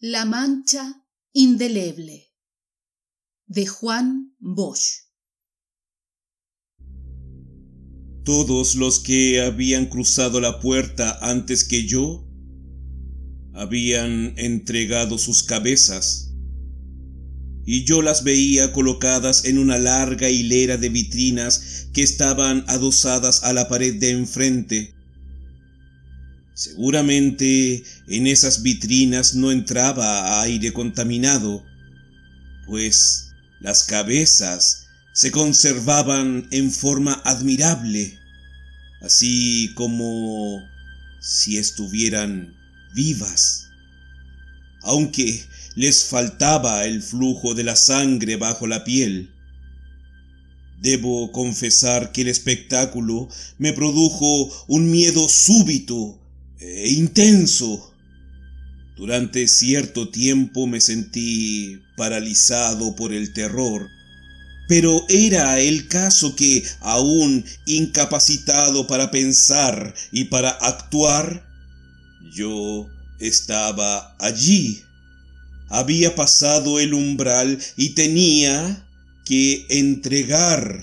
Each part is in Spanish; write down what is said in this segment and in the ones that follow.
La mancha indeleble de Juan Bosch Todos los que habían cruzado la puerta antes que yo habían entregado sus cabezas y yo las veía colocadas en una larga hilera de vitrinas que estaban adosadas a la pared de enfrente. Seguramente en esas vitrinas no entraba aire contaminado, pues las cabezas se conservaban en forma admirable, así como si estuvieran vivas, aunque les faltaba el flujo de la sangre bajo la piel. Debo confesar que el espectáculo me produjo un miedo súbito e intenso. Durante cierto tiempo me sentí paralizado por el terror, pero era el caso que, aún incapacitado para pensar y para actuar, yo estaba allí. Había pasado el umbral y tenía que entregar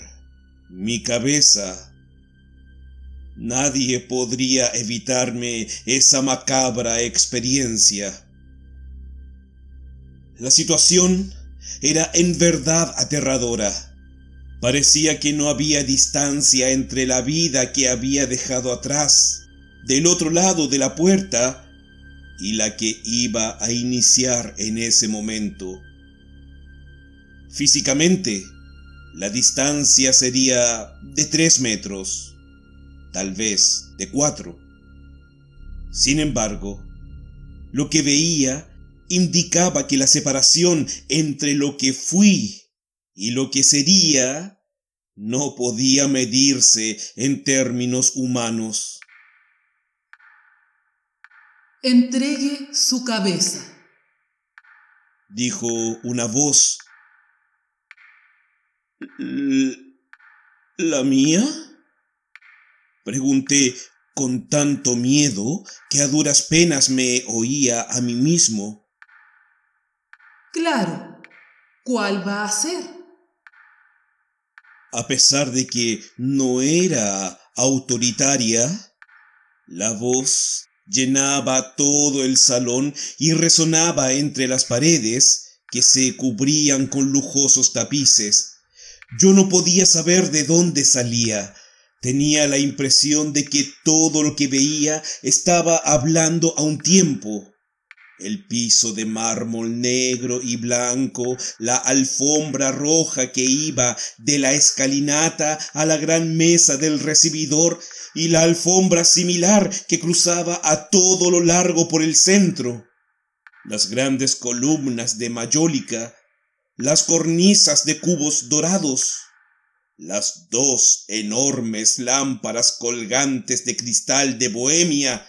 mi cabeza. Nadie podría evitarme esa macabra experiencia. La situación era en verdad aterradora. Parecía que no había distancia entre la vida que había dejado atrás, del otro lado de la puerta, y la que iba a iniciar en ese momento. Físicamente, la distancia sería de tres metros, tal vez de cuatro. Sin embargo, lo que veía indicaba que la separación entre lo que fui y lo que sería no podía medirse en términos humanos. Entregue su cabeza, dijo una voz. ¿La mía? Pregunté con tanto miedo que a duras penas me oía a mí mismo. Claro, ¿cuál va a ser? A pesar de que no era autoritaria, la voz llenaba todo el salón y resonaba entre las paredes que se cubrían con lujosos tapices. Yo no podía saber de dónde salía. Tenía la impresión de que todo lo que veía estaba hablando a un tiempo. El piso de mármol negro y blanco, la alfombra roja que iba de la escalinata a la gran mesa del recibidor y la alfombra similar que cruzaba a todo lo largo por el centro, las grandes columnas de mayólica, las cornisas de cubos dorados, las dos enormes lámparas colgantes de cristal de Bohemia.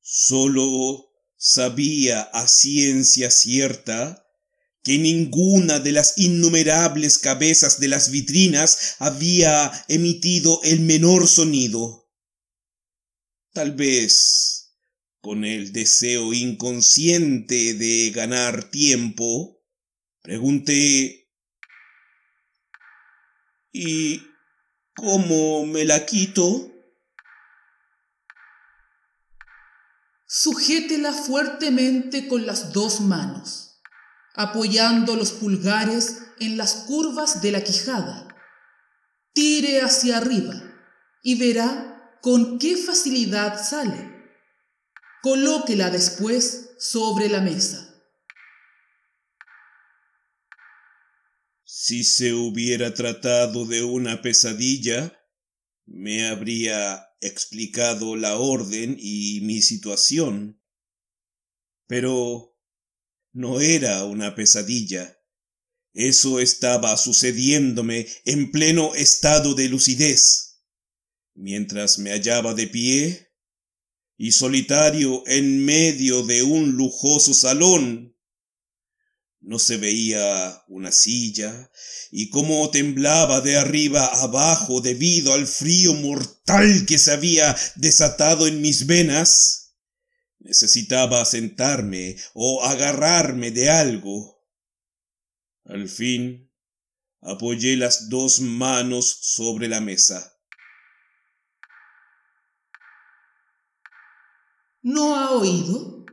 Solo sabía a ciencia cierta que ninguna de las innumerables cabezas de las vitrinas había emitido el menor sonido. Tal vez con el deseo inconsciente de ganar tiempo, pregunté ¿Y cómo me la quito? Sujétela fuertemente con las dos manos apoyando los pulgares en las curvas de la quijada. Tire hacia arriba y verá con qué facilidad sale. Colóquela después sobre la mesa. Si se hubiera tratado de una pesadilla, me habría explicado la orden y mi situación. Pero no era una pesadilla. Eso estaba sucediéndome en pleno estado de lucidez. Mientras me hallaba de pie y solitario en medio de un lujoso salón. No se veía una silla, y cómo temblaba de arriba abajo debido al frío mortal que se había desatado en mis venas, Necesitaba sentarme o agarrarme de algo. Al fin, apoyé las dos manos sobre la mesa. ¿No ha oído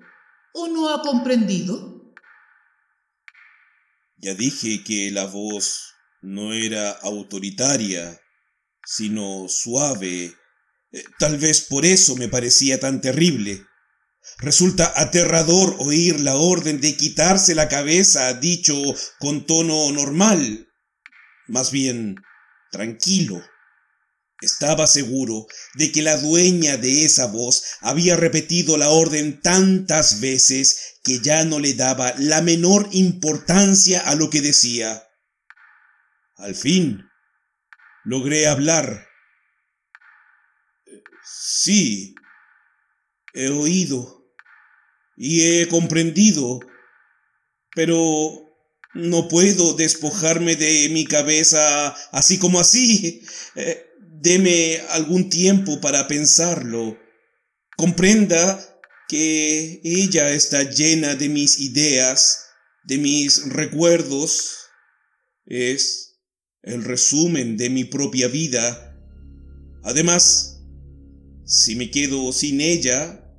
o no ha comprendido? Ya dije que la voz no era autoritaria, sino suave. Eh, tal vez por eso me parecía tan terrible. Resulta aterrador oír la orden de quitarse la cabeza dicho con tono normal, más bien tranquilo. Estaba seguro de que la dueña de esa voz había repetido la orden tantas veces que ya no le daba la menor importancia a lo que decía. Al fin, logré hablar. Sí, he oído y he comprendido, pero no puedo despojarme de mi cabeza así como así. Eh, deme algún tiempo para pensarlo. Comprenda que ella está llena de mis ideas, de mis recuerdos. Es el resumen de mi propia vida. Además, si me quedo sin ella,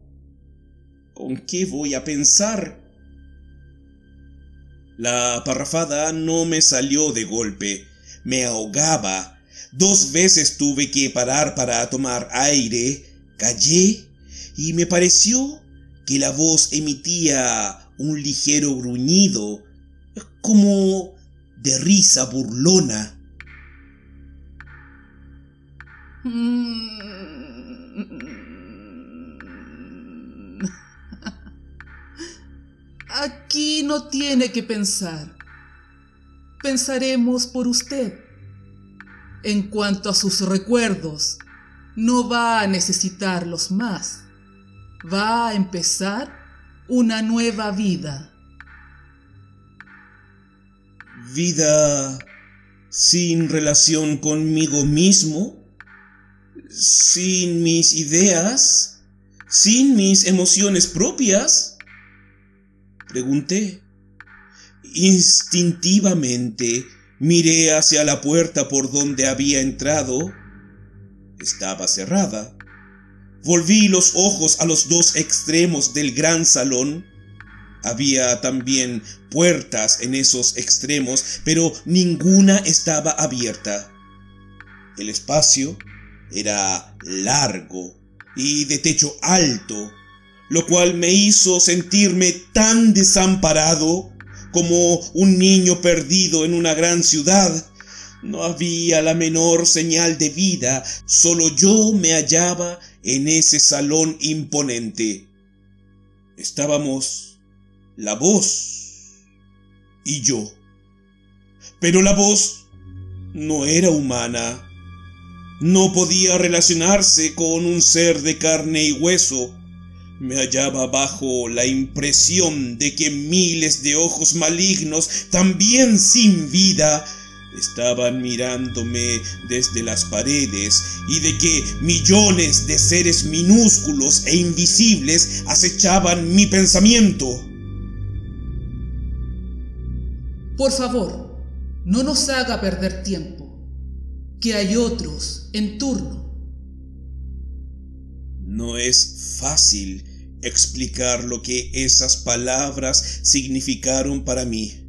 ¿con qué voy a pensar? La parrafada no me salió de golpe, me ahogaba. Dos veces tuve que parar para tomar aire, callé y me pareció que la voz emitía un ligero gruñido, como de risa burlona. Aquí no tiene que pensar. Pensaremos por usted. En cuanto a sus recuerdos, no va a necesitarlos más. Va a empezar una nueva vida. ¿Vida sin relación conmigo mismo? ¿Sin mis ideas? ¿Sin mis emociones propias? Pregunté. Instintivamente miré hacia la puerta por donde había entrado. Estaba cerrada. Volví los ojos a los dos extremos del gran salón. Había también puertas en esos extremos, pero ninguna estaba abierta. El espacio era largo y de techo alto, lo cual me hizo sentirme tan desamparado como un niño perdido en una gran ciudad. No había la menor señal de vida, solo yo me hallaba en ese salón imponente. Estábamos la voz y yo. Pero la voz no era humana. No podía relacionarse con un ser de carne y hueso. Me hallaba bajo la impresión de que miles de ojos malignos, también sin vida, estaban mirándome desde las paredes y de que millones de seres minúsculos e invisibles acechaban mi pensamiento. Por favor, no nos haga perder tiempo, que hay otros en turno. No es fácil explicar lo que esas palabras significaron para mí.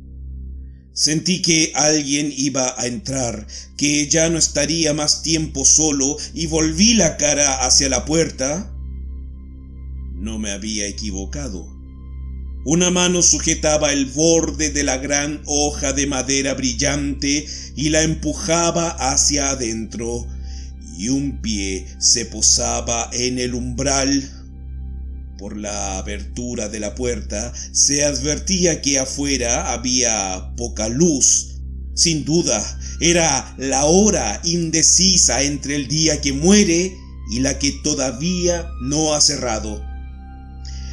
Sentí que alguien iba a entrar, que ya no estaría más tiempo solo y volví la cara hacia la puerta. No me había equivocado. Una mano sujetaba el borde de la gran hoja de madera brillante y la empujaba hacia adentro, y un pie se posaba en el umbral por la abertura de la puerta se advertía que afuera había poca luz. Sin duda, era la hora indecisa entre el día que muere y la que todavía no ha cerrado.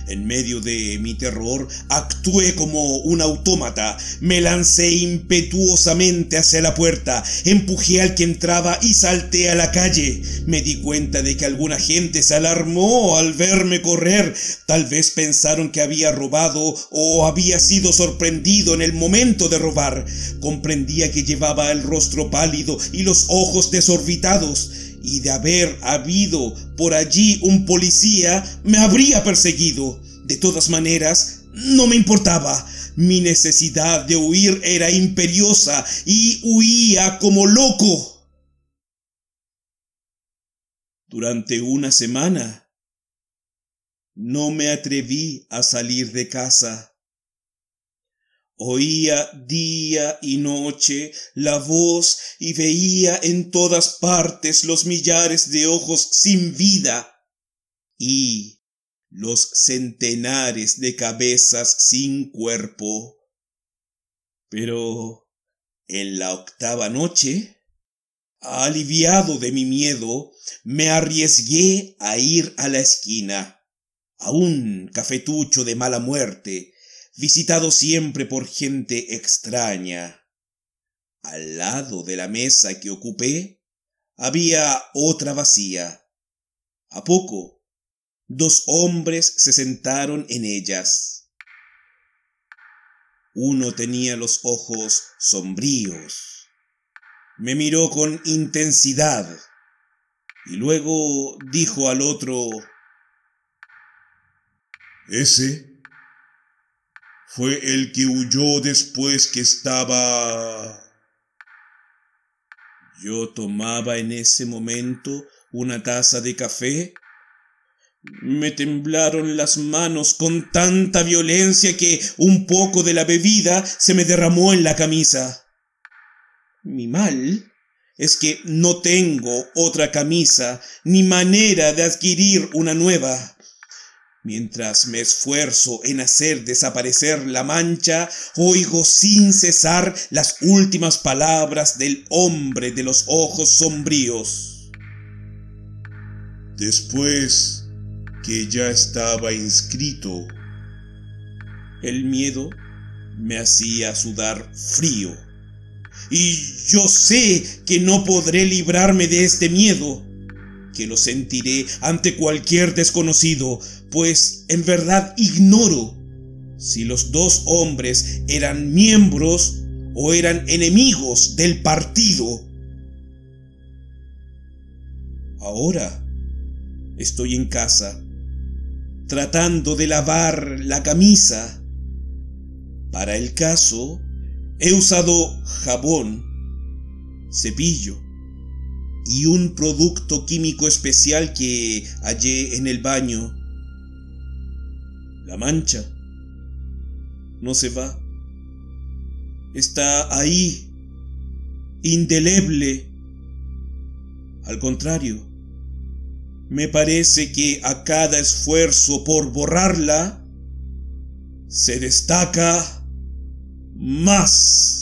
En medio de mi terror, actué como un autómata. Me lancé impetuosamente hacia la puerta, empujé al que entraba y salté a la calle. Me di cuenta de que alguna gente se alarmó al verme correr. Tal vez pensaron que había robado o había sido sorprendido en el momento de robar. Comprendía que llevaba el rostro pálido y los ojos desorbitados y de haber habido por allí un policía, me habría perseguido. De todas maneras, no me importaba. Mi necesidad de huir era imperiosa y huía como loco. Durante una semana no me atreví a salir de casa. Oía día y noche la voz y veía en todas partes los millares de ojos sin vida y los centenares de cabezas sin cuerpo. Pero en la octava noche, aliviado de mi miedo, me arriesgué a ir a la esquina, a un cafetucho de mala muerte, visitado siempre por gente extraña. Al lado de la mesa que ocupé había otra vacía. A poco, dos hombres se sentaron en ellas. Uno tenía los ojos sombríos. Me miró con intensidad y luego dijo al otro, Ese fue el que huyó después que estaba... Yo tomaba en ese momento una taza de café. Me temblaron las manos con tanta violencia que un poco de la bebida se me derramó en la camisa. Mi mal es que no tengo otra camisa ni manera de adquirir una nueva. Mientras me esfuerzo en hacer desaparecer la mancha, oigo sin cesar las últimas palabras del hombre de los ojos sombríos. Después que ya estaba inscrito, el miedo me hacía sudar frío. Y yo sé que no podré librarme de este miedo que lo sentiré ante cualquier desconocido, pues en verdad ignoro si los dos hombres eran miembros o eran enemigos del partido. Ahora estoy en casa, tratando de lavar la camisa. Para el caso, he usado jabón, cepillo, y un producto químico especial que hallé en el baño. La mancha no se va. Está ahí, indeleble. Al contrario, me parece que a cada esfuerzo por borrarla, se destaca más.